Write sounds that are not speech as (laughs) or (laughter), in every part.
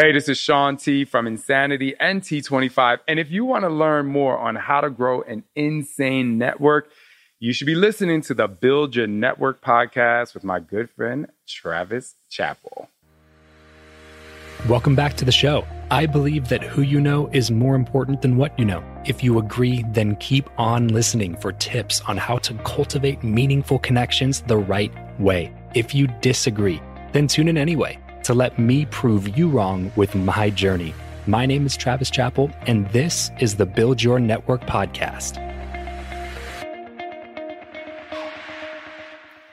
Hey, this is Shaun T from Insanity and T25. And if you want to learn more on how to grow an insane network, you should be listening to the Build Your Network podcast with my good friend, Travis Chappell. Welcome back to the show. I believe that who you know is more important than what you know. If you agree, then keep on listening for tips on how to cultivate meaningful connections the right way. If you disagree, then tune in anyway to let me prove you wrong with my journey. My name is Travis Chappell, and this is the Build Your Network podcast.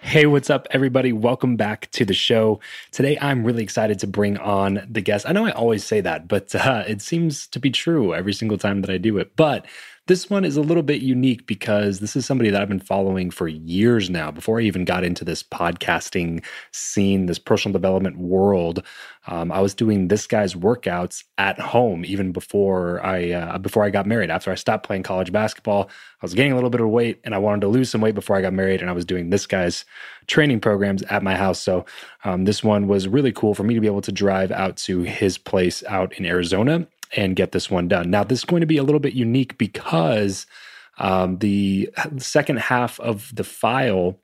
Hey, what's up, everybody? Welcome back to the show. Today, I'm really excited to bring on the guest. I know I always say that, but uh, it seems to be true every single time that I do it. But this one is a little bit unique because this is somebody that I've been following for years now. Before I even got into this podcasting scene, this personal development world, um, I was doing this guy's workouts at home even before I uh, before I got married. After I stopped playing college basketball, I was gaining a little bit of weight and I wanted to lose some weight before I got married. And I was doing this guy's training programs at my house. So um, this one was really cool for me to be able to drive out to his place out in Arizona and get this one done. Now, this is going to be a little bit unique because um, the second half of the file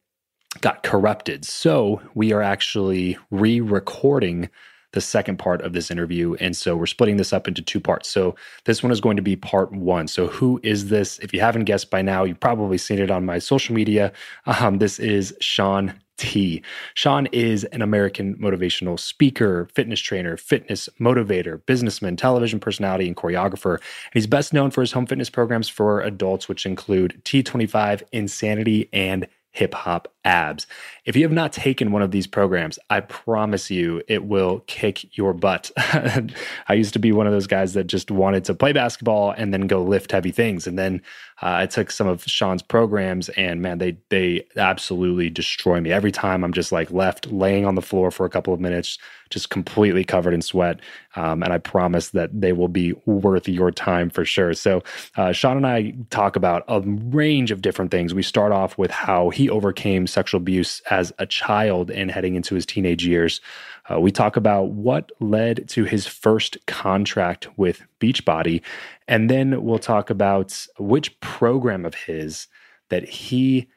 got corrupted. So we are actually re recording the second part of this interview. And so we're splitting this up into two parts. So this one is going to be part one. So, who is this? If you haven't guessed by now, you've probably seen it on my social media. Um, this is Shaun T. Shaun is an American motivational speaker, fitness trainer, fitness motivator, businessman, television personality, and choreographer. And He's best known for his home fitness programs for adults, which include T25, Insanity, and Hip Hop Abs. If you have not taken one of these programs, I promise you it will kick your butt. (laughs) I used to be one of those guys that just wanted to play basketball and then go lift heavy things. And then uh, I took some of Shaun's programs, and man, they they absolutely destroy me every time. I'm just like left laying on the floor for a couple of minutes, just completely covered in sweat. Um, and I promise that they will be worth your time for sure. So uh, Shaun and I talk about a range of different things. We start off with how he overcame sexual abuse as a child and heading into his teenage years. Uh, we talk about what led to his first contract with Beachbody. And then we'll talk about which program of his that he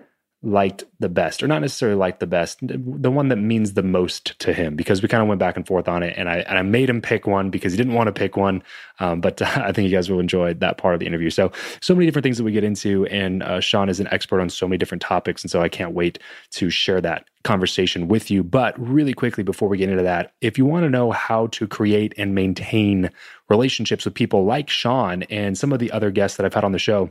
liked the best, or not necessarily liked the best, the one that means the most to him, because we kind of went back and forth on it, and I and I made him pick one because he didn't want to pick one, um, but (laughs) I think you guys will enjoy that part of the interview. So so many different things that we get into, and uh, Shaun is an expert on so many different topics, and so I can't wait to share that conversation with you. But really quickly before we get into that, if you want to know how to create and maintain relationships with people like Shaun and some of the other guests that I've had on the show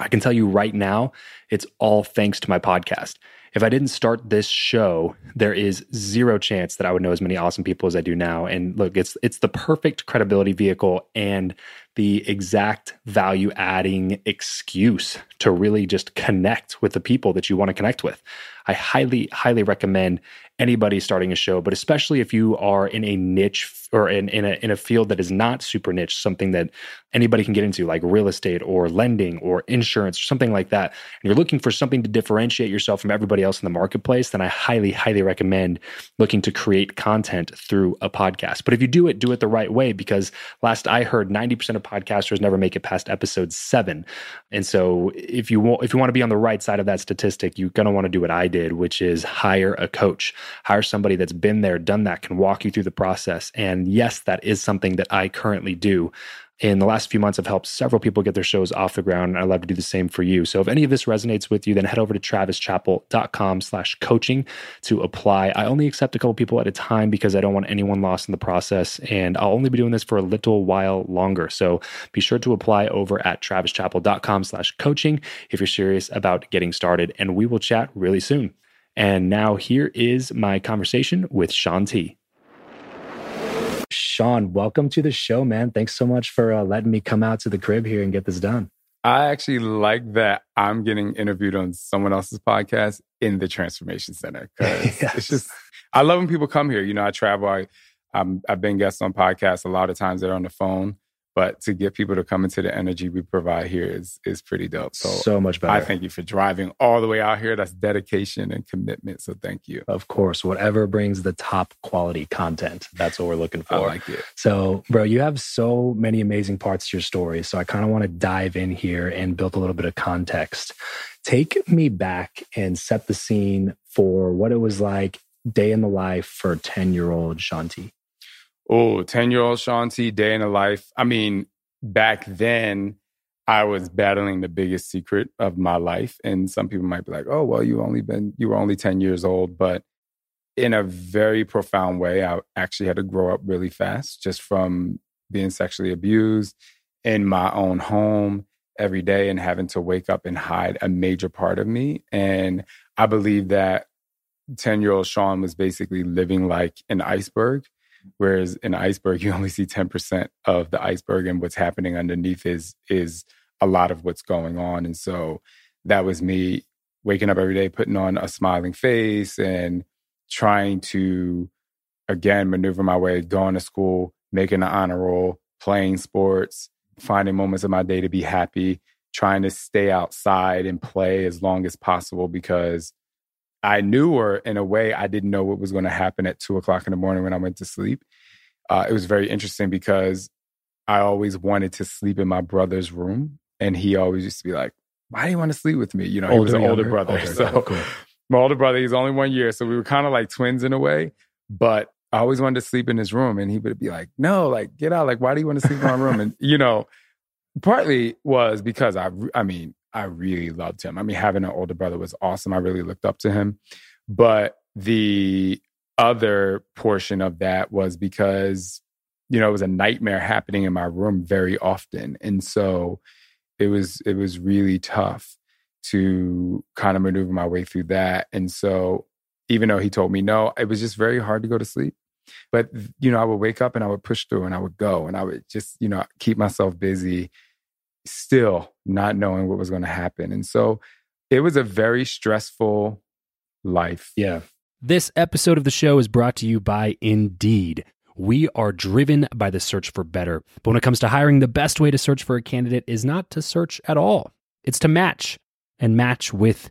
I can tell you right now, it's all thanks to my podcast. If I didn't start this show, there is zero chance that I would know as many awesome people as I do now. And look, it's it's the perfect credibility vehicle and the exact value adding excuse to really just connect with the people that you want to connect with. I highly, highly recommend anybody starting a show, but especially if you are in a niche or in, in, a, in a field that is not super niche, something that anybody can get into, like real estate or lending or insurance or something like that, and you're looking for something to differentiate yourself from everybody else in the marketplace, then I highly, highly recommend looking to create content through a podcast. But if you do it, do it the right way, because last I heard, 90% of podcasters never make it past episode seven. And so if you want, if you want to be on the right side of that statistic, you're going to want to do what I did, which is hire a coach, hire somebody that's been there, done that, can walk you through the process. And yes, that is something that I currently do in the last few months i've helped several people get their shows off the ground and i'd love to do the same for you. So if any of this resonates with you then head over to travischappell.com slash coaching to apply. I only accept a couple people at a time because i don't want anyone lost in the process and i'll only be doing this for a little while longer. So be sure to apply over at travischappell.com slash coaching if you're serious about getting started and we will chat really soon. And now here is my conversation with shaun t Shaun, welcome to the show, man. Thanks so much for uh, letting me come out to the crib here and get this done. I actually like that I'm getting interviewed on someone else's podcast in the Transformation Center because (laughs) yes. it's just I love when people come here. You know, I travel. I i have been guests on podcasts a lot of times. They're on the phone, but to get people to come into the energy we provide here is is pretty dope. So so much better. I thank you for driving all the way out here. That's dedication and commitment. So thank you. Of course, whatever brings the top quality content. That's what we're looking for. I like it. So, bro, you have so many amazing parts to your story. So I kind of want to dive in here and build a little bit of context. Take me back and set the scene for what it was like day in the life for 10 year old Shaun T. Oh, 10 year old Shaun T, day in the life. I mean, back then, I was battling the biggest secret of my life. And some people might be like, oh, well, you only been, you were only 10 years old. But in a very profound way, I actually had to grow up really fast just from being sexually abused in my own home every day and having to wake up and hide a major part of me. And I believe that 10 year old Shaun was basically living like an iceberg Whereas in iceberg, (laughs) you only see 10% of the iceberg and what's happening underneath is is a lot of what's going on. And so that was me waking up every day, putting on a smiling face and trying to again maneuver my way, going to school, making an honor roll, playing sports, finding moments of my day to be happy, trying to stay outside and play as long as possible because I knew, or in a way, I didn't know what was going to happen at two o'clock in the morning when I went to sleep. Uh, it was very interesting because I always wanted to sleep in my brother's room, and he always used to be like, "Why do you want to sleep with me?" You know, older, he was an older brother, older, so cool. (laughs) my older brother, he's only one year, so we were kind of like twins in a way. But I always wanted to sleep in his room, and he would be like, "No, like get out! Like, why do you want to sleep in my room?" And you know, partly was because I, I mean, I really loved him. I mean, having an older brother was awesome. I really looked up to him. But the other portion of that was because, you know, it was a nightmare happening in my room very often. And so it was it was really tough to kind of maneuver my way through that. And so even though he told me no, it was just very hard to go to sleep. But you know, I would wake up and I would push through and I would go and I would just, you know, keep myself busy still not knowing what was going to happen. And so it was a very stressful life. Yeah. This episode of the show is brought to you by Indeed. We are driven by the search for better. But when it comes to hiring, the best way to search for a candidate is not to search at all, it's to match and match with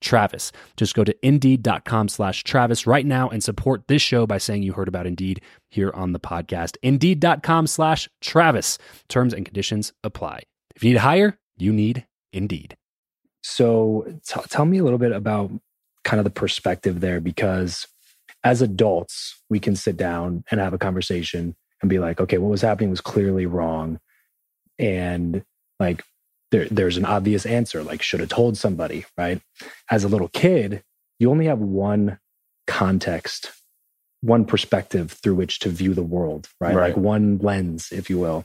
Travis. Just go to indeed.com slash Travis right now and support this show by saying you heard about Indeed here on the podcast. Indeed.com slash Travis. Terms and conditions apply. If you need to hire, you need Indeed. So t- tell me a little bit about kind of the perspective there because as adults, we can sit down and have a conversation and be like, okay, what was happening was clearly wrong. And like, there, there's an obvious answer, like, should have told somebody, right? As a little kid, you only have one context, one perspective through which to view the world, right? right. Like one lens, if you will.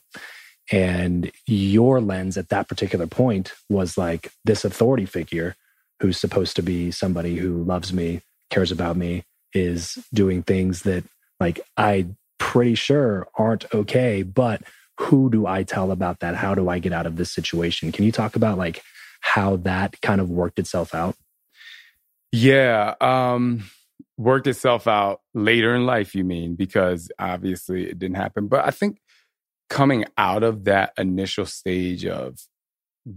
And your lens at that particular point was like this authority figure who's supposed to be somebody who loves me, cares about me, is doing things that like I pretty sure aren't okay, but who do I tell about that? How do I get out of this situation? Can you talk about like how that kind of worked itself out? Yeah, um worked itself out later in life you mean because obviously it didn't happen, but I think coming out of that initial stage of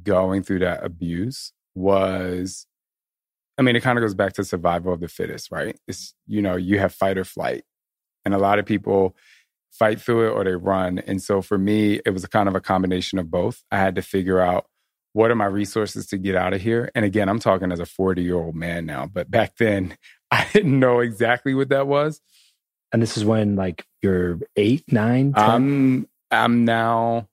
going through that abuse was I mean, it kind of goes back to survival of the fittest, right? It's, you know, you have fight or flight. And a lot of people fight through it or they run. And so for me, it was a kind of a combination of both. I had to figure out what are my resources to get out of here. And again, I'm talking as a 40 year old man now, but back then (laughs) I didn't know exactly what that was. And this is when like you're eight, nine, 10? I'm, I'm now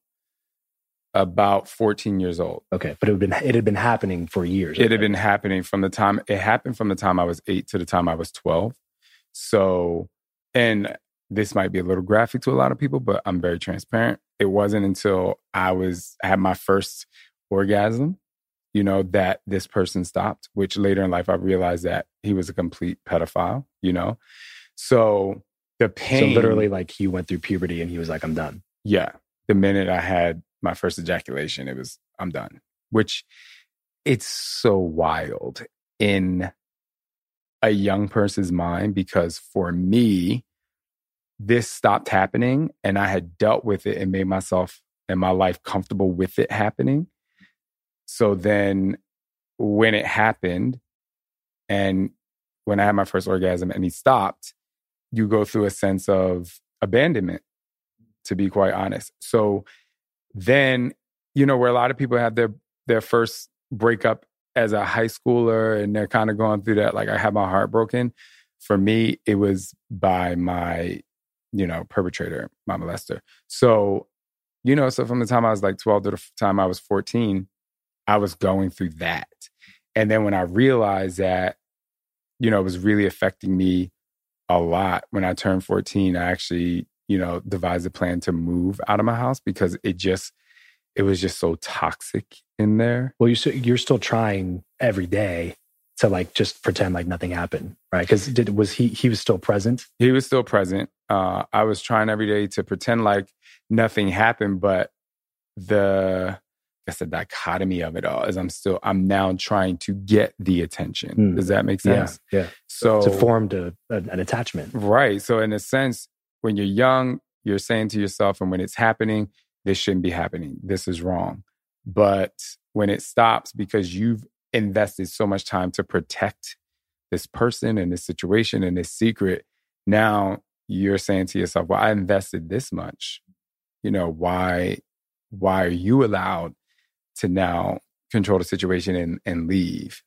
about 14 years old. Okay, but it had been it had been happening for years. It had been happening from the time it happened from the time I was 8 to the time I was 12. So, and this might be a little graphic to a lot of people, but I'm very transparent. It wasn't until I was I had my first orgasm, you know, that this person stopped, which later in life I realized that he was a complete pedophile, you know. So, the pain So literally like he went through puberty and he was like I'm done. Yeah. The minute I had my first ejaculation, it was, I'm done, which it's so wild in a young person's mind because for me, this stopped happening and I had dealt with it and made myself and my life comfortable with it happening. So then when it happened and when I had my first orgasm and he stopped, you go through a sense of abandonment, to be quite honest. So then, you know, where a lot of people have their their first breakup as a high schooler and they're kind of going through that, like I had my heart broken. For me, it was by my, you know, perpetrator, my molester. So, you know, so from the time I was like 12 to the time I was 14, I was going through that. And then when I realized that, you know, it was really affecting me a lot when I turned 14, I actually you know, devised a plan to move out of my house because it just, it was just so toxic in there. Well, you're, you're still trying every day to like just pretend like nothing happened, right? Because did was he he was still present? He was still present. Uh, I was trying every day to pretend like nothing happened, but the I guess the dichotomy of it all is I'm still I'm now trying to get the attention. Mm. Does that make sense? Yeah. yeah. So to form a, an attachment, right? So in a sense, when you're young, you're saying to yourself, and when it's happening, this shouldn't be happening. This is wrong. But when it stops because you've invested so much time to protect this person and this situation and this secret, now you're saying to yourself, well, I invested this much. You know, why why are you allowed to now control the situation and, and leave?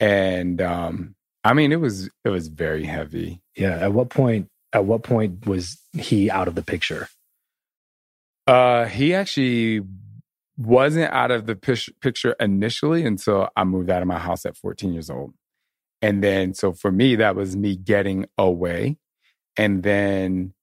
And um, I mean, it was it was very heavy. Yeah. At what point? At what point was he out of the picture? Uh, he actually wasn't out of the picture initially until I moved out of my house at 14 years old. And then, so for me, that was me getting away. And then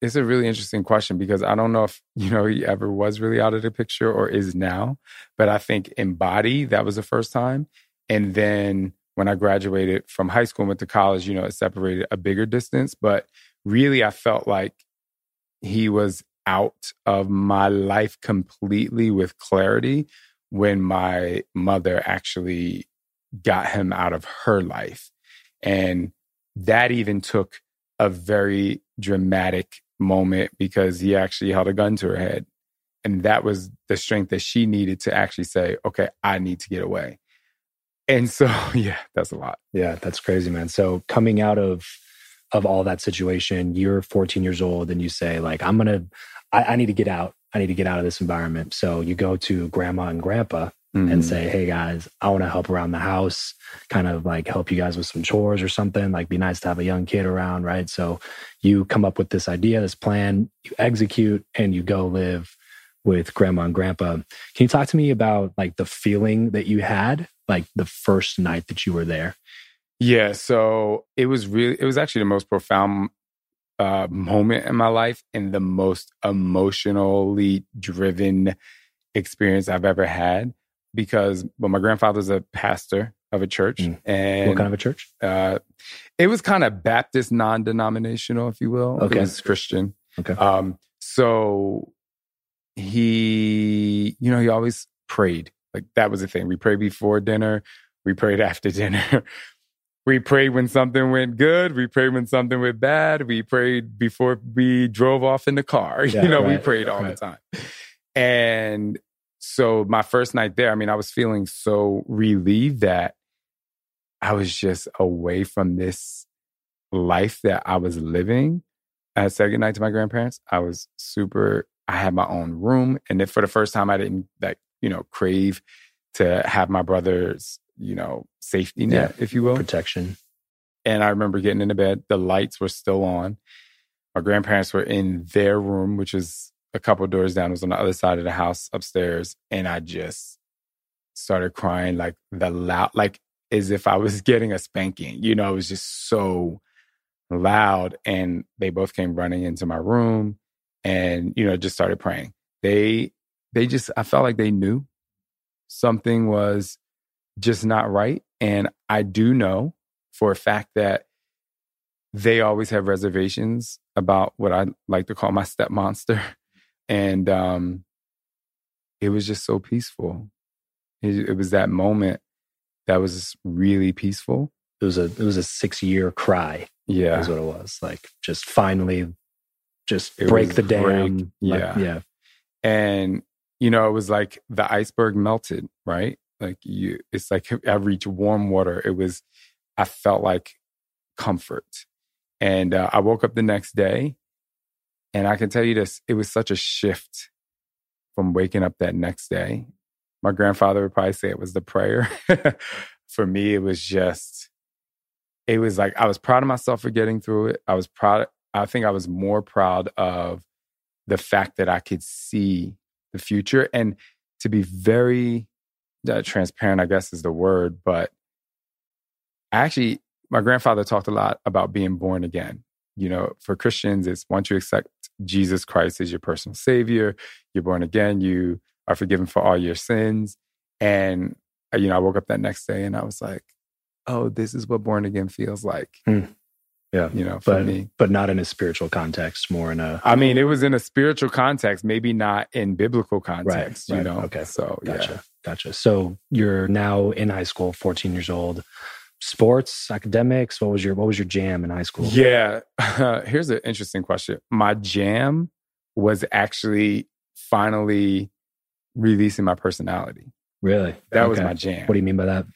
it's a really interesting question because I don't know if, (laughs) you know, he ever was really out of the picture or is now, but I think in body, that was the first time. And then when I graduated from high school and went to college, you know, it separated a bigger distance. But really, I felt like he was out of my life completely with clarity when my mother actually got him out of her life. And that even took a very dramatic moment because he actually held a gun to her head. And that was the strength that she needed to actually say, okay, I need to get away. And so, (laughs) yeah, that's a lot. Yeah, that's crazy, man. So coming out of of all that situation, you're 14 years old and you say, like, I'm gonna I, I need to get out. I need to get out of this environment. So you go to grandma and grandpa mm-hmm. and say, Hey guys, I want to help around the house, kind of like help you guys with some chores or something. Like be nice to have a young kid around, right? So you come up with this idea, this plan, you execute, and you go live with grandma and grandpa. Can you talk to me about like the feeling that you had like the first night that you were there? Yeah, so it was really it was actually the most profound uh, moment in my life and the most emotionally driven experience I've ever had because well, my grandfather's a pastor of a church. Mm. And what kind of a church? Uh, it was kind of Baptist non-denominational, if you will. Okay. It was Christian. Okay. Um, so he, you know, he always prayed. Like that was the thing. We prayed before dinner. We prayed after (laughs) dinner. We prayed when something went good. We prayed when something went bad. We prayed before we drove off in the car. (laughs) Yeah, you know, right, we prayed all right. the time. And so my first night there, I mean, I was feeling so relieved that I was just away from this life that I was living. I said goodnight to my grandparents. I was super, I had my own room. And then for the first time, I didn't like, you know, crave to have my brother's, you know, safety net, yeah, if you will. Protection. And I remember getting into bed, the lights were still on. My grandparents were in their room, which is a couple doors down. It was on the other side of the house upstairs. And I just started crying like the loud, like as if I was (laughs) getting a spanking. You know, it was just so loud. And they both came running into my room and, you know, just started praying. They, they just, I felt like they knew something was just not right. And I do know for a fact that they always have reservations about what I like to call my step monster. (laughs) and um, it was just so peaceful. It, it was that moment that was really peaceful. It was a it was a six year cry. Yeah, is what it was. Like just finally, just it break the dam. Break, yeah, like, yeah. And you know, it was like the iceberg melted. Right, like you. It's like I reached warm water. It was. I felt like comfort, and uh, I woke up the next day and I can tell you this, it was such a shift from waking up that next day. My grandfather would probably say it was the prayer. (laughs) for me, it was just, it was like I was proud of myself for getting through it. I was proud, I think I was more proud of the fact that I could see the future and to be very uh, transparent, I guess is the word, but actually, my grandfather talked a lot about being born again. You know, for Christians, it's once you accept Jesus Christ as your personal savior. You're born again. You are forgiven for all your sins. And, uh, you know, I woke up that next day and I was like, oh, this is what born again feels like. Hmm. Yeah. You know, for but, me. But not in a spiritual context, more in a. I mean, it was in a spiritual context, maybe not in biblical context, right, you right. know? Okay. So, gotcha. Yeah. Gotcha. So you're now in high school, 14 years old sports, academics? What was your what was your jam in high school? Yeah, uh, (laughs) here's an interesting question. My jam was actually finally releasing my personality. Really? That Okay. was my jam. What do you mean by that?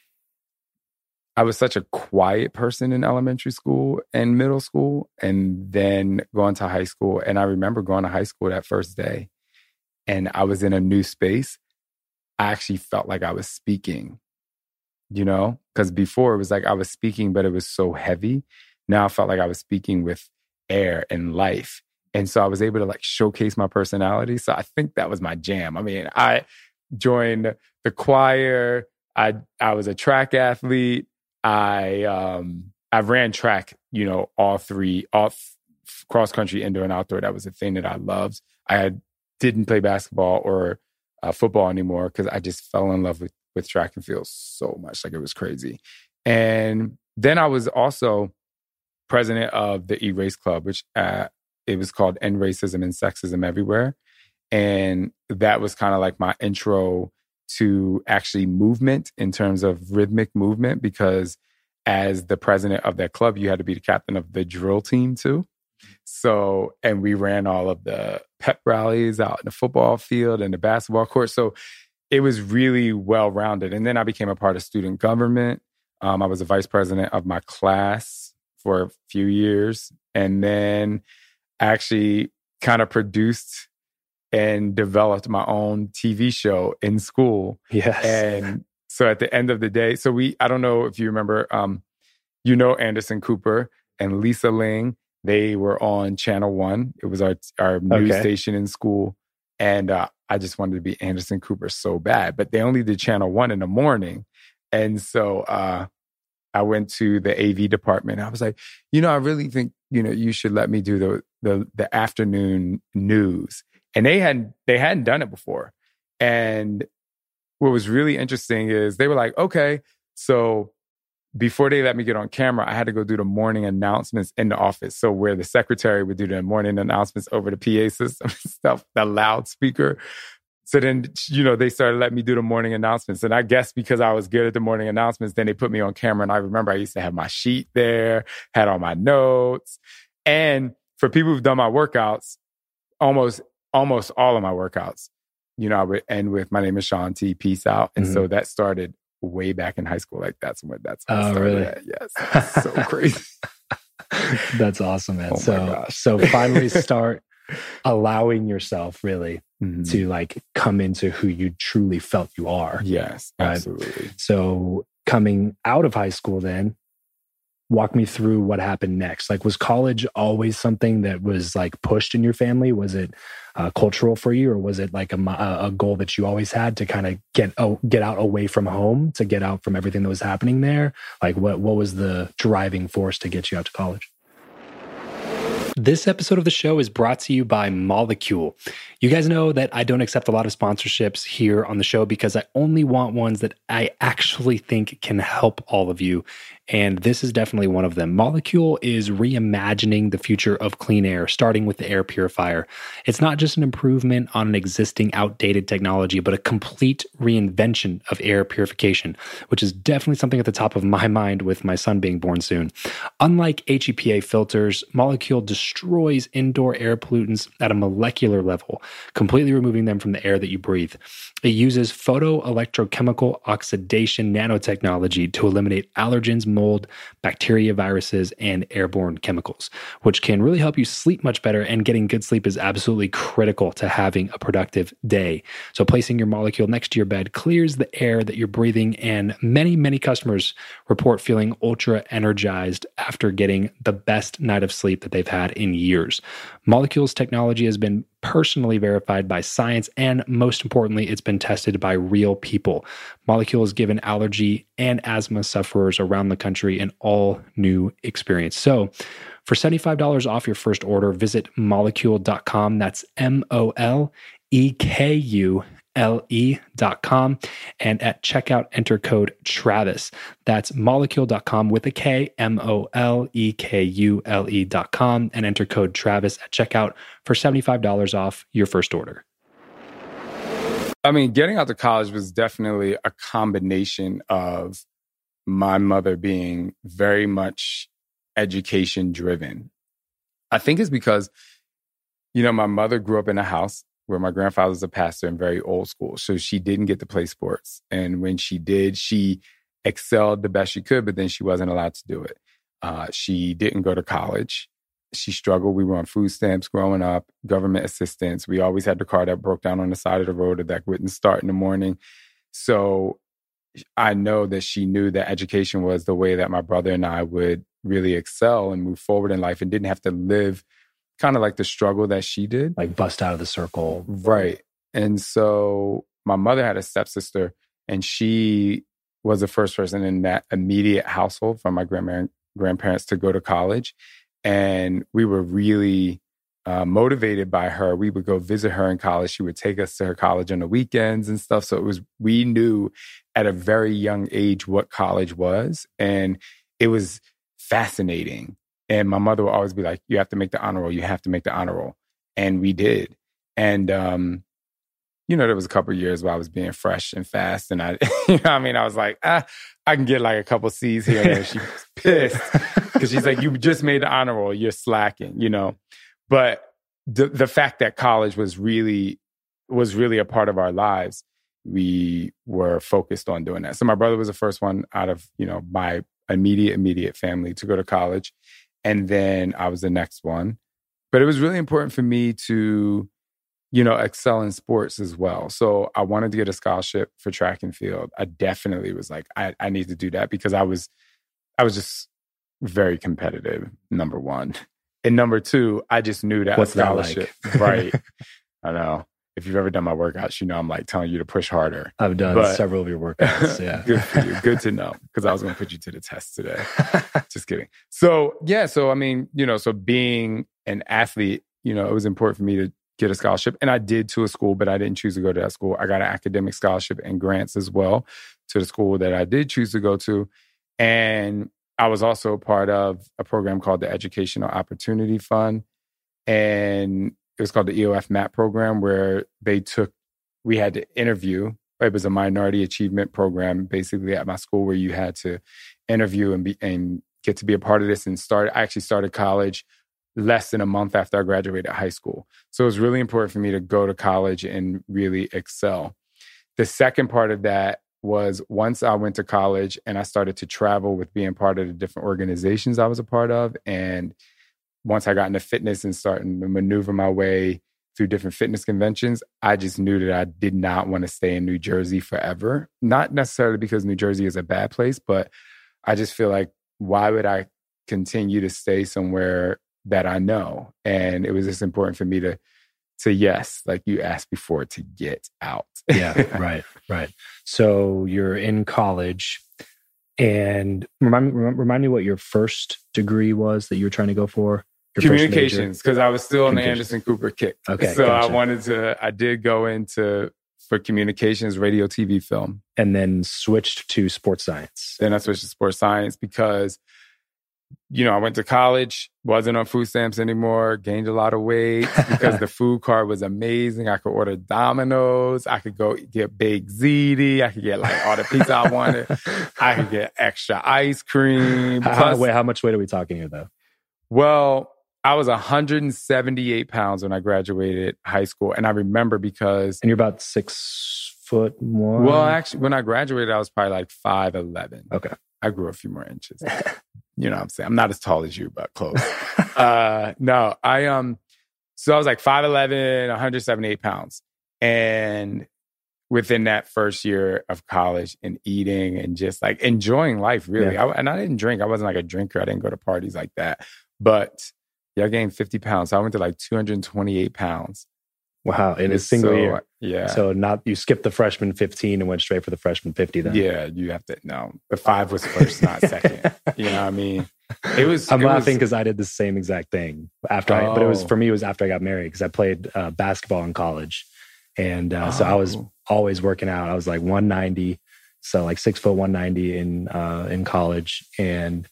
I was such a quiet person in elementary school and middle school, and then going to high school. And I remember going to high school that first day, and I was in a new space. I actually felt like I was speaking, you know, because before it was like I was speaking, but it was so heavy. Now I felt like I was speaking with air and life. And so I was able to like showcase my personality. So I think that was my jam. I mean, I joined the choir. I I was a track athlete. I um I ran track, you know, all three, all f- cross country, indoor and outdoor. That was a thing that I loved. I didn't play basketball or uh, football anymore because I just fell in love with with track and field so much, like it was crazy. And then I was also president of the E Race Club, which uh, it was called End Racism and Sexism Everywhere, and that was kind of like my intro to actually movement in terms of rhythmic movement because as the president of that club you had to be the captain of the drill team too so and we ran all of the pep rallies out in the football field and the basketball court so it was really well rounded and then i became a part of student government um, i was a vice president of my class for a few years and then actually kind of produced and developed my own TV show in school. Yes. And so at the end of the day, so we, I don't know if you remember, um, you know, Anderson Cooper and Lisa Ling, they were on Channel One. It was our, our news Okay. station in school. And uh, I just wanted to be Anderson Cooper so bad, but they only did Channel One in the morning. And so uh, I went to the AV department. I was like, you know, I really think, you know, you should let me do the, the, the afternoon news and they hadn't they hadn't done it before and what was really interesting is they were like okay so before they let me get on camera i had to go do the morning announcements in the office. So where the secretary would do the morning announcements over the pa system (laughs) and stuff the loudspeaker. So then you know they started letting me do the morning announcements. And i guess because i was good at the morning announcements then they put me on camera. And i remember i used to have my sheet there had all my notes. And for people who've done my workouts almost almost all of my workouts, you know, I would end with my name is Shaun T. Peace out. And so mm-hmm. that started way back in high school. Like that's when that's when Oh, really? at. Yes. It's (laughs) so crazy. That's awesome, man. Oh so so finally (laughs) start allowing yourself really Mhm. to like come into who you truly felt you are. Yes, Right. absolutely. So coming out of high school then walk me through what happened next. Like was college always something that was like pushed in your family? Was it uh, cultural for you or was it like a, a goal that you always had to kind of get oh, get out away from home, to get out from everything that was happening there? Like what what was the driving force to get you out to college? This episode of the show is brought to you by Molekule. You guys know that I don't accept a lot of sponsorships here on the show because I only want ones that I actually think can help all of you. And this is definitely one of them. Molekule is reimagining the future of clean air, starting with the air purifier. It's not just an improvement on an existing outdated technology, but a complete reinvention of air purification, which is definitely something at the top of my (laughs) mind with my son being born soon. Unlike HEPA filters, Molekule destroys indoor air pollutants at a molecular level, completely removing them from the air that you breathe. It uses photoelectrochemical oxidation nanotechnology to eliminate allergens, mold, bacteria, viruses, and airborne chemicals, which can really help you sleep much better. And getting good sleep is absolutely critical to having a productive day. So, placing your molekule next to your bed clears the air that you're breathing, and many, many customers report feeling ultra energized after getting the best night of sleep that they've had in years. Molekules technology has been personally verified by science, and most importantly, it's been tested by real people. Molekule has given allergy and asthma sufferers around the country an all new experience. So, for $75 off your first order, visit molekule.com. That's M O L E K U L E dot com. And at checkout, enter code Travis. That's molekule.com with a K, M O L E K U L E dot com, and enter code Travis at checkout for $75 off your first order. I mean, getting out to college was definitely a combination of my mother being very much education driven. I think it's because, you know, my mother grew up in a house where my grandfather was a pastor and very old school. So she didn't get to play sports. And when she did, she excelled the best she could, but then she wasn't allowed to do it. Uh, she didn't go to college. She struggled. We were on food stamps growing up, government assistance. We always had the car that broke down on the side of the road or that wouldn't start in the morning. So I know that she knew that education was the way that my brother and I would really excel and move forward in life and didn't have to live kind of like the struggle that she did. Like bust out of the circle. Right. And so my mother had a stepsister and she was the first person in that immediate household from my grandparents to go to college. And we were really uh, motivated by her. We would go visit her in college. She would take us to her college on the weekends and stuff. So it was, we knew at a very young age what college was. And it was fascinating. And my mother would always be like, you have to make the honor roll. You have to make the honor roll. And we did. And, um, you know, there was a couple years where I was being fresh and fast. And I, (laughs) you know I mean? I was like, ah, I can get like a couple C's here and there. She's (laughs) pissed because she's like, you just made the honor roll. You're slacking, you know? But the, the fact that college was really, was really a part of our lives, we were focused on doing that. So my brother was the first one out of, you know, my immediate, immediate family to go to college. And then I was the next one. But it was really important for me to, you know, excel in sports as well. So I wanted to get a scholarship for track and field. I definitely was like, I, I need to do that because I was, I was just very competitive, number one. And number two, I just knew that What's scholarship. That like? right. (laughs) I know if you've ever done my workouts, you know I'm like telling you to push harder. I've done but, several of your workouts. Yeah. (laughs) good for you. Good to know because I was going to put you to the test today. Just kidding. So, yeah. So, I mean, you know, so being an athlete, you know, it was important for me to get a scholarship. And I did to a school, but I didn't choose to go to that school. I got an academic scholarship and grants as well to the school that I did choose to go to. And I was also part of a program called the Educational Opportunity Fund. And it was called the EOF MAP program, where they took, we had to interview. It was a minority achievement program, basically at my school, where you had to interview and be and get to be a part of this. And start. I actually started college less than a month after I graduated high school. So it was really important for me to go to college and really excel. The second part of that was once I went to college and I started to travel with being part of the different organizations I was a part of and once I got into fitness and starting to maneuver my way through different fitness conventions, I just knew that I did not want to stay in New Jersey forever. Not necessarily because New Jersey is a bad place, but I just feel like why would I continue to stay somewhere that I know? And it was just important for me to say yes, like you asked before, to get out. yeah, (laughs) right, right. So you're in college and remind, remind me what your first degree was that you were trying to go for communications because I was still in the Anderson Cooper kick. Okay. So gotcha. I wanted to, I did go into for communications, radio, TV, film. And then switched to sports science. Then I switched to sports science because, you know, I went to college, wasn't on food stamps anymore, gained a lot of weight (laughs) because the food cart was amazing. I could order Domino's. I could go get baked ziti. I could get like all the pizza I wanted. (laughs) I could get extra ice cream. Plus, how, wait, how much weight are we talking here though? Well, I was 178 pounds when I graduated high school. And I remember because. And you're about six foot more? Well, actually, when I graduated, I was probably like 5'11. Okay. I grew a few more inches. (laughs) you know what I'm saying? I'm not as tall as you, but close. (laughs) uh, no, I, um, so I was like 5'11, 178 pounds. And within that first year of college and eating and just like enjoying life, really. Yeah. I, and I didn't drink. I wasn't like a drinker. I didn't go to parties like that. But yeah, I gained 50 pounds. So I went to like 228 pounds. Wow. In a single so, year. Yeah. So not you skipped the freshman 15 and went straight for the freshman 50 then. Yeah, you have to no. The five was first, not (laughs) second. You know what I mean? It was I'm it laughing because I did the same exact thing after oh. I but it was for me it was after I got married because I played uh, basketball in college. And uh, oh. so I was oh. always working out. I was like 190, so like six foot 190 in uh, in college. And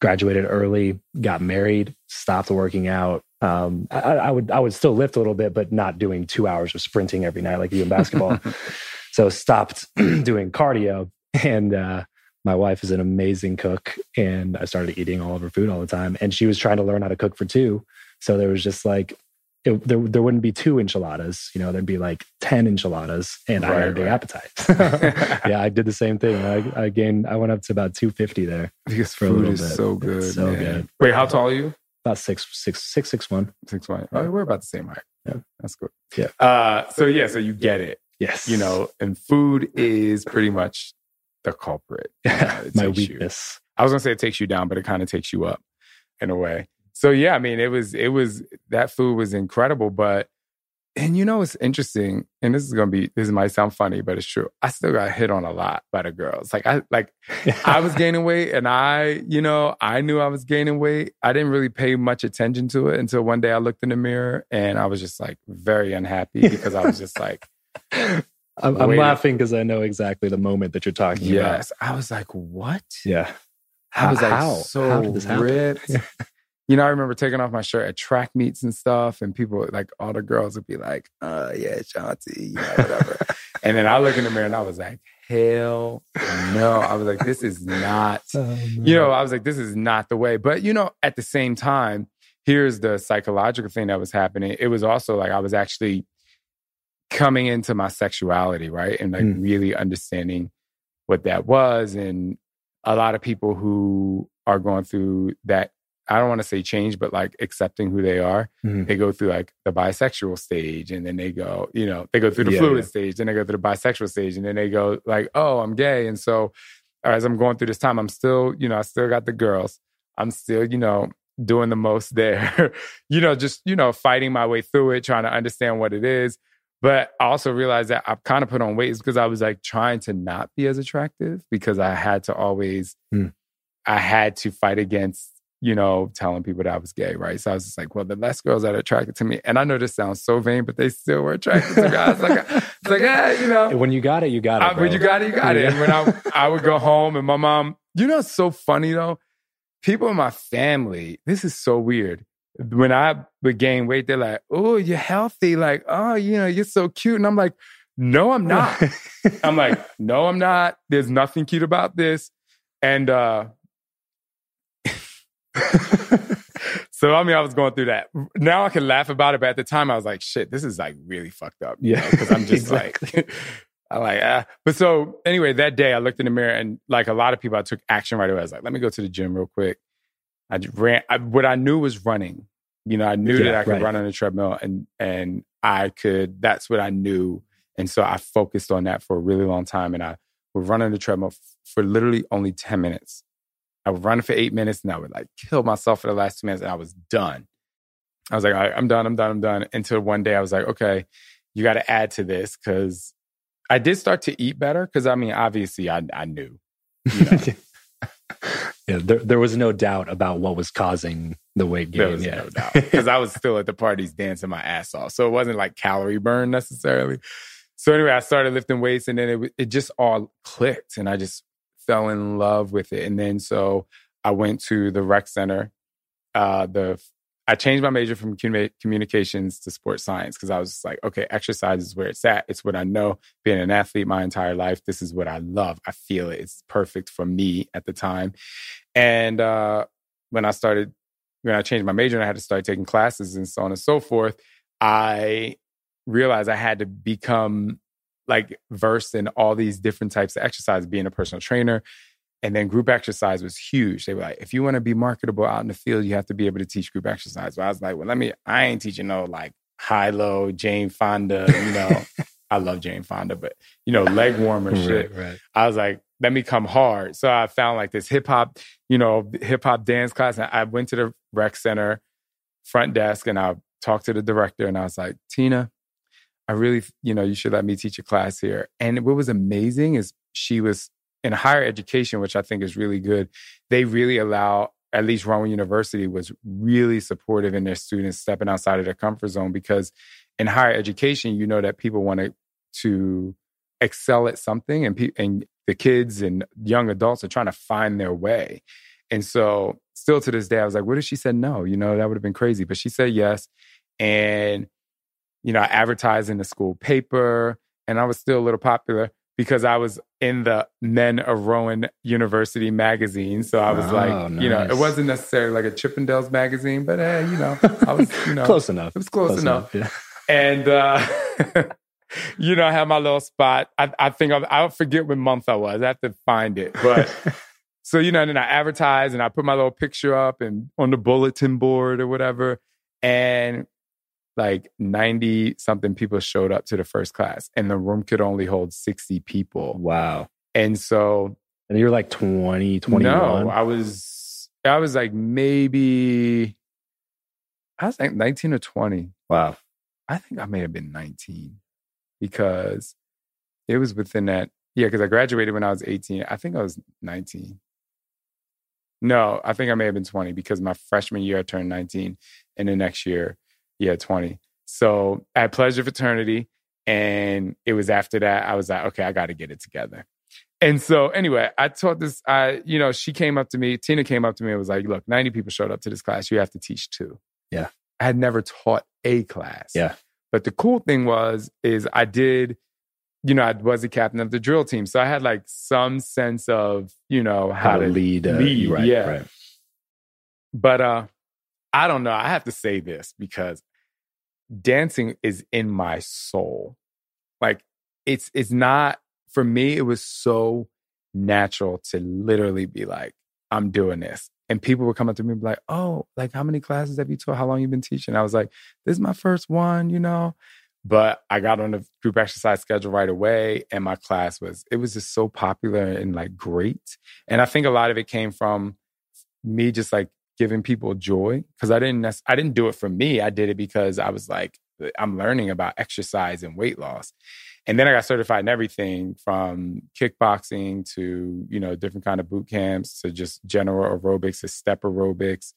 graduated early, got married, stopped working out. Um, I, I, would I would still lift a little bit, but not doing two hours of sprinting every night like you in basketball. (laughs) so stopped (clears throat) doing cardio. And uh, my wife is an amazing cook, and I started eating all of her food all the time. And she was trying to learn how to cook for two. So there was just like it, there there wouldn't be two enchiladas. You know, there'd be like ten enchiladas, and I had a big appetite. (laughs) (laughs) yeah, I did the same thing. I, I gained. I went up to about two fifty there. Because For a food little is bit. so good. So man. good. Wait, how tall are you? About six six six six one. Six one. Oh, we're about the same height. Yeah. That's good. Yeah. Uh, so yeah, so you get it. Yes, You know, and food is pretty much the culprit. Uh, it (laughs) my takes you- weakness. I was gonna say it takes you down, but it kind of takes you up in a way. So yeah, I mean, it was it was that food was incredible, but and you know it's interesting, and this is gonna be this might sound funny, but it's true. I still got hit on a lot by the girls. Like I like I was (laughs) gaining weight, and I you know I knew I was gaining weight. I didn't really pay much attention to it until one day I looked in the mirror and I was just like very unhappy because I was just like, I'm, I'm laughing because I know exactly the moment that you're talking about. yes. I was like, what? Yeah. I was like How? so How did this happen? ripped. (laughs) you know, I remember taking off my shirt at track meets and stuff, and people like all the girls would be like, "Uh, yeah, Shaun T, you know, whatever." (laughs) and then I look in the mirror and I was like, "Hell no!" I was like, "This is not." (laughs) You know, I was like, "This is not the way." But you know, at the same time, here's the psychological thing that was happening. It was also like I was actually coming into my sexuality, right, and like Mm. really understanding what that was, and a lot of people who are going through that I don't want to say change, but like accepting who they are. Mhm. They go through like the bisexual stage and then they go, you know, they go through the Yeah, fluid yeah. stage, then they go through the bisexual stage, and then they go like, oh, I'm gay. And so as I'm going through this time, I'm still, you know, I still got the girls. I'm still, you know, doing the most there, (laughs) you know, just, you know, fighting my way through it, trying to understand what it is. But I also realized that I've kind of put on weight is because I was like trying to not be as attractive because I had to always, Hmm. I had to fight against, you know, telling people that I was gay, right? So I was just like, well, the less girls that are attracted to me, and I know this sounds so vain, but they still were attracted to me. I was like, (laughs) it's like, ah, you know, When you got it, you got it. I, when you got it, you got it. And when I I would go home and my mom, you know, it's so funny though. People in my family, this is so weird. When I would gain weight, they're like, "Oh, you're healthy." Like, "Oh, you know, you're so cute." And I'm like, "No, I'm not." (laughs) I'm like, "No, I'm not. There's nothing cute about this." And uh so I mean, I was going through that. Now I can laugh about it, but at the time I was like, "Shit, this is like really fucked up." Yeah, because I'm (laughs) just exactly. like, (laughs) I'm like, ah. But so anyway, that day I looked in the mirror and like a lot of people, I took action right away. I was like, let me go to the gym real quick. I just ran. I, what I knew was running. You know, I knew that I could right. run on the treadmill, and and I could. That's what I knew, and so I focused on that for a really long time. And I would run on the treadmill f- for literally only ten minutes. I would run for eight minutes, and I would like kill myself for the last two minutes, and I was done. I was like, all right, I'm done, I'm done, I'm done. Until one day I was like, okay, you got to add to this because I did start to eat better. Because I mean, obviously, I I knew. You know, (laughs) yeah, there, there was no doubt about what was causing the weight gain. there was yeah. no doubt because I was (laughs) still at the parties dancing my ass off. So it wasn't like calorie burn necessarily. So anyway, I started lifting weights, and then it it just all clicked, and I just fell in love with it. And then so I went to the rec center. Uh, the I changed my major from communications to sports science because I was like, okay, exercise is where it's at. It's what I know. Being an athlete my entire life, this is what I love. I feel it. It's perfect for me at the time. And uh, when I started, when I changed my major and I had to start taking classes and so on and so forth, I realized I had to become like versed in all these different types of exercise, being a personal trainer. And then group exercise was huge. They were like, if you want to be marketable out in the field, you have to be able to teach group exercise. So I was like, well, let me, I ain't teaching no like high low, Jane Fonda, you know. (laughs) I love Jane Fonda, but you know, leg warmer shit. Right, right. I was like, let me come hard. So I found like this hip hop, you know, hip hop dance class. And I went to the rec center front desk and I talked to the director and I was like, Tina, I really, you know, you should let me teach a class here. And what was amazing is she was in higher education, which I think is really good. They really allow, at least Rowan University was really supportive in their students stepping outside of their comfort zone because in higher education, you know that people want to, to excel at something and, pe- and the kids and young adults are trying to find their way. And so, still to this day, I was like, what if she said no? You know, that would have been crazy. But she said yes. And, you know, I advertised in the school paper and I was still a little popular. because I was in the Men of Rowan University magazine. So I was Oh, like, you know, it wasn't necessarily like a Chippendales magazine, but hey, you know, I was, you (laughs) know, Close enough. It was close, enough. Yeah. And, uh, (laughs) you know, I had my little spot. I, I think I'll, I'll forget what month I was. I have to find it. But (laughs) so, you know, and then I advertised and I put my little picture up and on the bulletin board or whatever. And like 90 something people showed up to the first class and the room could only hold 60 people. wow. And so And you're like 20, 21. no, I was I was like maybe I was like 19 or 20. wow. I think I may have been 19 because it was within that. Yeah, because I graduated when I was 18. I think I was 19. No, I think I may have been 20 because my freshman year I turned 19 and the next year, yeah, 20. So I had Pleasure Fraternity. And it was after that, I was like, okay, I got to get it together. And so anyway, I taught this, I, you know, she came up to me, Tina came up to me and was like, look, 90 people showed up to this class. You have to teach two. Yeah. I had never taught a class. Yeah. But the cool thing was, is I did, you know, I was the captain of the drill team. So I had like some sense of, you know, how, How to to lead. Uh, lead, Right, yeah. Right. But uh I don't know. I have to say this because dancing is in my soul. Like it's it's not for me, it was so natural to literally be like, I'm doing this. And people would come up to me and be like, Oh, like how many classes have you taught? How long you been teaching? I was like, This is my first one, you know. But I got on the group exercise schedule right away, and my class was it was just so popular and like great. And I think a lot of it came from me just like giving people joy because I didn't I didn't do it for me. I did it because I was like I'm learning about exercise and weight loss. And then I got certified in everything from kickboxing to, you know, different kind of boot camps to just general aerobics to step aerobics,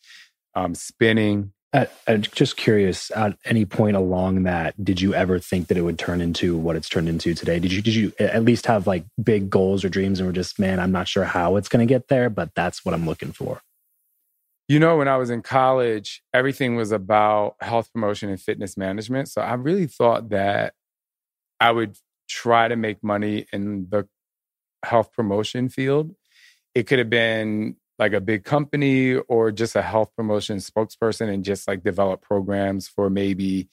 um, spinning. Uh, I'm just curious. At any point along that, did you ever think that it would turn into what it's turned into today? Did you did you at least have like big goals or dreams, and were just, man, I'm not sure how it's going to get there, but that's what I'm looking for. You know, when I was in college, everything was about health promotion and fitness management. So I really thought that I would try to make money in the health promotion field. It could have been like a big company or just a health promotion spokesperson and just like develop programs for maybe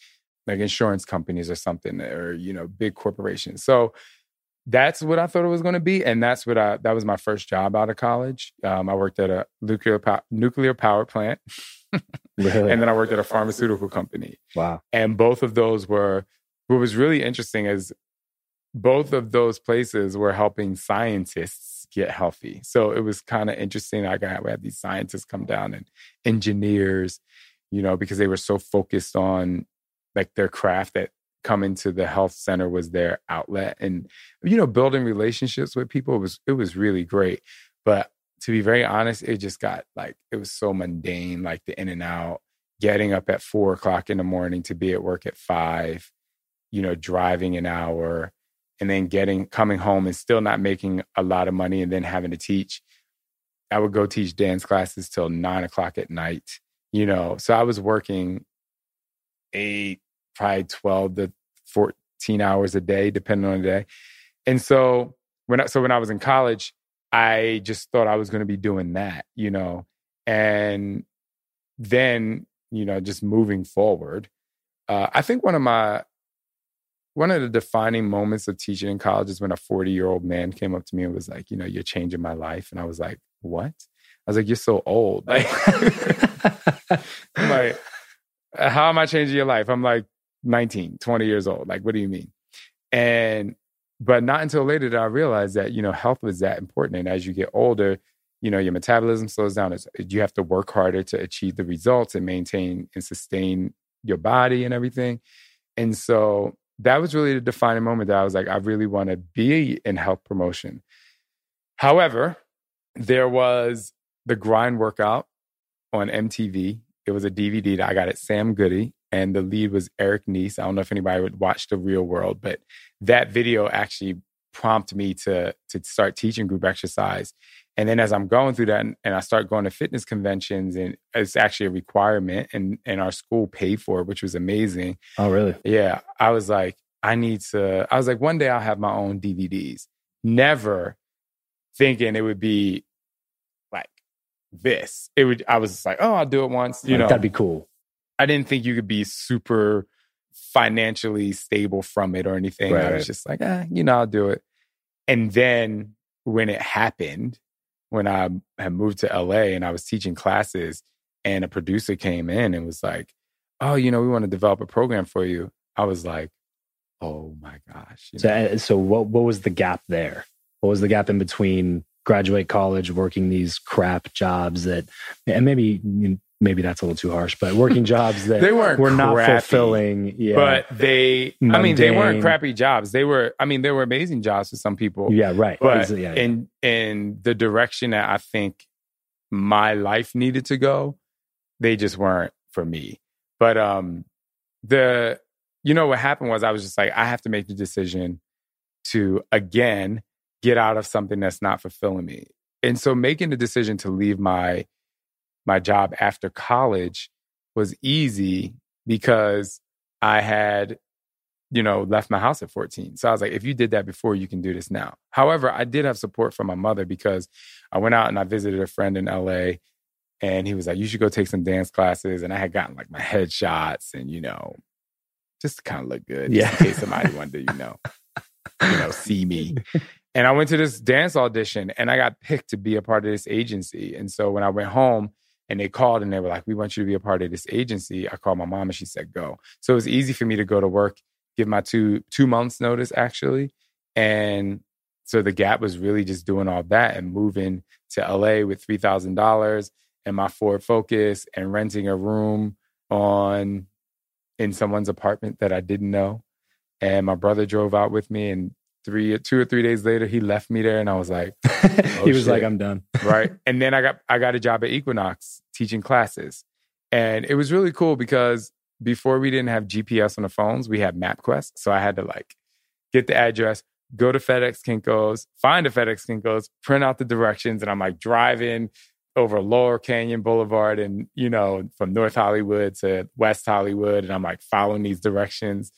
like insurance companies or something or, you know, big corporations. So that's what I thought it was going to be, and that's what I that was my first job out of college. Um, I worked at a nuclear pow- nuclear power plant, Really? and then I worked at a pharmaceutical company. wow. And both of those were what was really interesting is both of those places were helping scientists get healthy. So it was kind of interesting. I got we had these scientists come down and engineers, you know, because they were so focused on like their craft that coming to the health center was their outlet. And you know building relationships with people was it was really great. But to be very honest it just got like it was so mundane like the in and out getting up at four o'clock in the morning to be at work at five you know driving an hour and then getting coming home and still not making a lot of money and then having to teach. I would go teach dance classes till nine o'clock at night you know? So i was working eight probably 12 to 14 hours a day, depending on the day. And so when I, so when I was in college, I just thought I was going to be doing that, you know, and then, you know, just moving forward. Uh, I think one of my, one of the defining moments of teaching in college is when a 40 year old man came up to me and was like, you know, you're changing my life. And I was like, what? I was like, you're so old. (laughs) Like, (laughs) like, how am I changing your life? I'm like 19, 20 years old. Like, what do you mean? And, but not until later did I realize that, you know, health was that important. And as you get older, you know, your metabolism slows down. It's, you have to work harder to achieve the results and maintain and sustain your body and everything. And so that was really the defining moment that I was like, I really want to be in health promotion. However, there was the grind workout on MTV. It was a DVD that I got at Sam Goody, and the lead was Eric Nies. I don't know if anybody would watch The Real World, but that video actually prompted me to to start teaching group exercise. And then as I'm going through that, and, and I start going to fitness conventions, and it's actually a requirement, and and our school paid for it, which was amazing. oh, really? Yeah, I was like, I need to. I was like, one day I'll have my own DVDs. never thinking it would be this. It would. I was just like, oh, I'll do it once. You Like, know, that'd be cool. I didn't think you could be super financially stable from it or anything. Right, I was just like, eh, you know, I'll do it. And then when it happened, when I had moved to LA and I was teaching classes, and a producer came in and was like, "Oh, you know, we want to develop a program for you." I was like, "Oh my gosh!" you So, know? uh, so what what was the gap there? What was the gap in between graduate college, working these crap jobs that, and maybe maybe that's a little too harsh, but working (laughs) jobs that They weren't were not crappy, fulfilling. Yeah, But they, I mean, they weren't crappy jobs. They were, I mean, they were amazing jobs for some people. yeah, right. but yeah, yeah. in in the direction that I think my life needed to go, they just weren't for me. But um the you know what happened was I was just like I have to make the decision to again get out of something that's not fulfilling me. And so making the decision to leave my my job after college was easy because I had you know, left my house at 14. So I was like, if you did that before, you can do this now. However, I did have support from my mother because I went out and I visited a friend in LA and he was like, you should go take some dance classes. And I had gotten like my headshots and, you know, just to kind of look good. Yeah. in case somebody wanted to, you know, you know, see me. (laughs) And I went to this dance audition and I got picked to be a part of this agency. And so when I went home and they called and they were like, we want you to be a part of this agency, I called my mom and she said, go. So it was easy for me to go to work give my two two months notice actually and so the gap was really just doing all that and moving to la with $3000 and my ford focus and renting a room on in someone's apartment that i didn't know and my brother drove out with me and three two or three days later he left me there and i was like (laughs) he oh, was shit. like, I'm done. (laughs) right? and then I got I got a job at Equinox teaching classes, and it was really cool because before we didn't have GPS on the phones, we had MapQuest, so I had to like get the address, go to FedEx Kinkos, find a FedEx Kinkos, print out the directions, and I'm like driving over Laurel Canyon Boulevard and you know from North Hollywood to West Hollywood, and I'm like following these directions.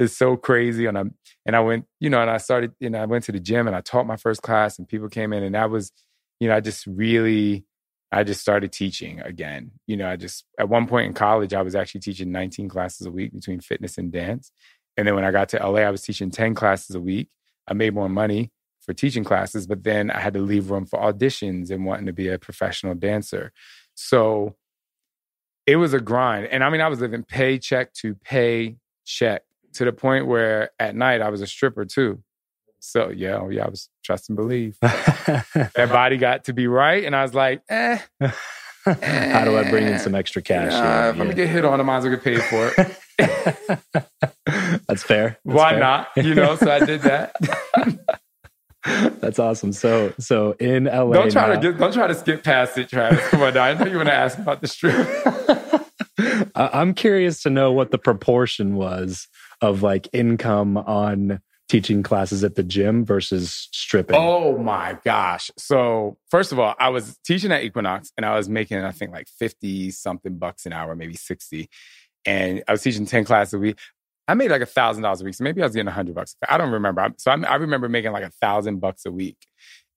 It's so crazy, and I'm and I went, you know, and I started, you know, I went to the gym and I taught my first class, and people came in, and that was, you know, I just really, I just started teaching again. You know, I just at one point in college, I was actually teaching 19 classes a week between fitness and dance, and then when I got to LA, I was teaching 10 classes a week. I made more money for teaching classes, but then I had to leave room for auditions and wanting to be a professional dancer. So it was a grind. And I mean, I was living paycheck to paycheck to the point where at night I was a stripper too. So yeah, oh, yeah, I was trust and believe. That (laughs) body got to be right. And I was like, eh, (laughs) How do I bring in some extra cash? Yeah, if I'm gonna get hit on, I might as well get paid for it. (laughs) That's fair. That's Why fair. not? You know, so I did that. That's awesome. So, so in LA, don't try now- to get don't try to skip past it, Travis. Come on now. I know you want to ask about the strip. I'm curious to know what the proportion was of like income on teaching classes at the gym versus stripping. Oh my gosh. So, first of all, I was teaching at Equinox and I was making, I think, like 50 something bucks an hour, maybe 60. And I was teaching 10 classes a week. I made like a thousand dollars a week. So maybe I was getting a hundred bucks. I don't remember. So I'm, I remember making like a thousand bucks a week.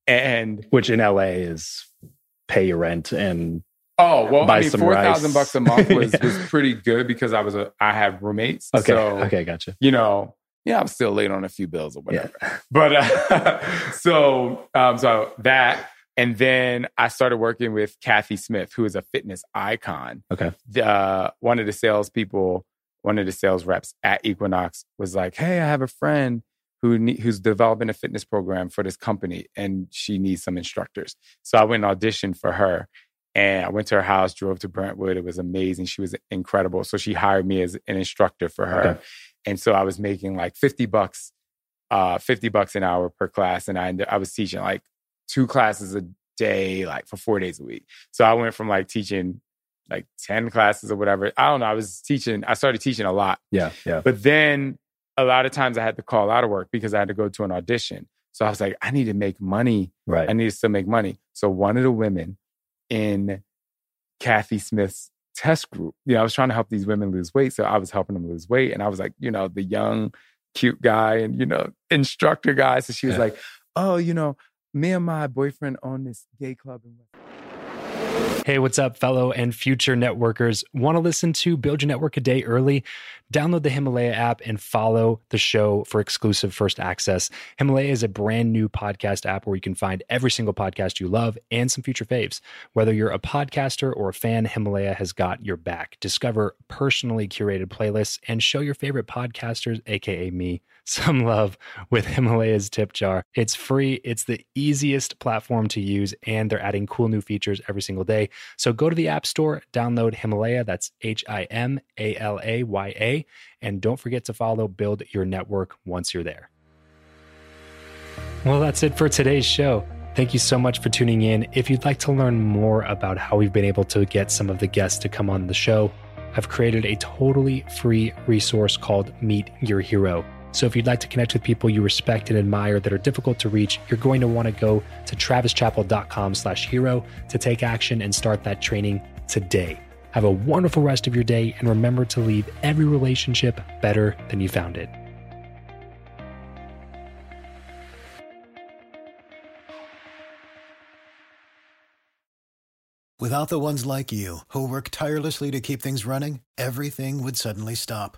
And which in LA is pay your rent and oh, well, I mean, some 4,000 bucks a (laughs) month was, Yeah. was pretty good because I was a, I had roommates. okay, So, okay, gotcha. you know, yeah, I'm still late on a few bills or whatever. Yeah. (laughs) But uh, (laughs) so um, so that, and then I started working with Kathy Smith, who is a fitness icon. Okay. The, uh, one of the salespeople, one of the sales reps at Equinox, was like, "Hey, I have a friend who ne- who's developing a fitness program for this company, and she needs some instructors." So I went and auditioned for her. And I went to her house, drove to Brentwood. It was amazing. She was incredible. So she hired me as an instructor for her. Okay. And so I was making like 50 bucks, uh, 50 bucks an hour per class. And I, ended- I was teaching like two classes a day, like for four days a week. So I went from like teaching like 10 classes or whatever. I don't know. I was teaching, I started teaching a lot. Yeah, yeah. But then a lot of times I had to call out of work because I had to go to an audition. So I was like, I need to make money. Right. I need to still make money. So one of the women in Kathy Smith's test group, you know, I was trying to help these women lose weight. So I was helping them lose weight. And I was like, you know, the young, cute guy and, you know, instructor guy. So she was Yeah. like, oh, you know, me and my boyfriend own this gay club in West. Hey, what's up, fellow and future networkers? Want to listen to Build Your Network a day early? Download the Himalaya app and follow the show for exclusive first access. Himalaya is a brand new podcast app where you can find every single podcast you love and some future faves. Whether you're a podcaster or a fan, Himalaya has got your back. Discover personally curated playlists and show your favorite podcasters, aka me, some love with Himalaya's tip jar. It's free, it's the easiest platform to use, and they're adding cool new features every single day. So go to the App Store, download Himalaya, that's H I M A L A Y A, and don't forget to follow Build Your Network once you're there. Well, that's it for today's show. Thank you so much for tuning in. If you'd like to learn more about how we've been able to get some of the guests to come on the show, I've created a totally free resource called Meet Your Hero. So if you'd like to connect with people you respect and admire that are difficult to reach, you're going to want to go to travischappell.com slash hero to take action and start that training today. Have a wonderful rest of your day and remember to leave every relationship better than you found it. Without the ones like you, who work tirelessly to keep things running, everything would suddenly stop.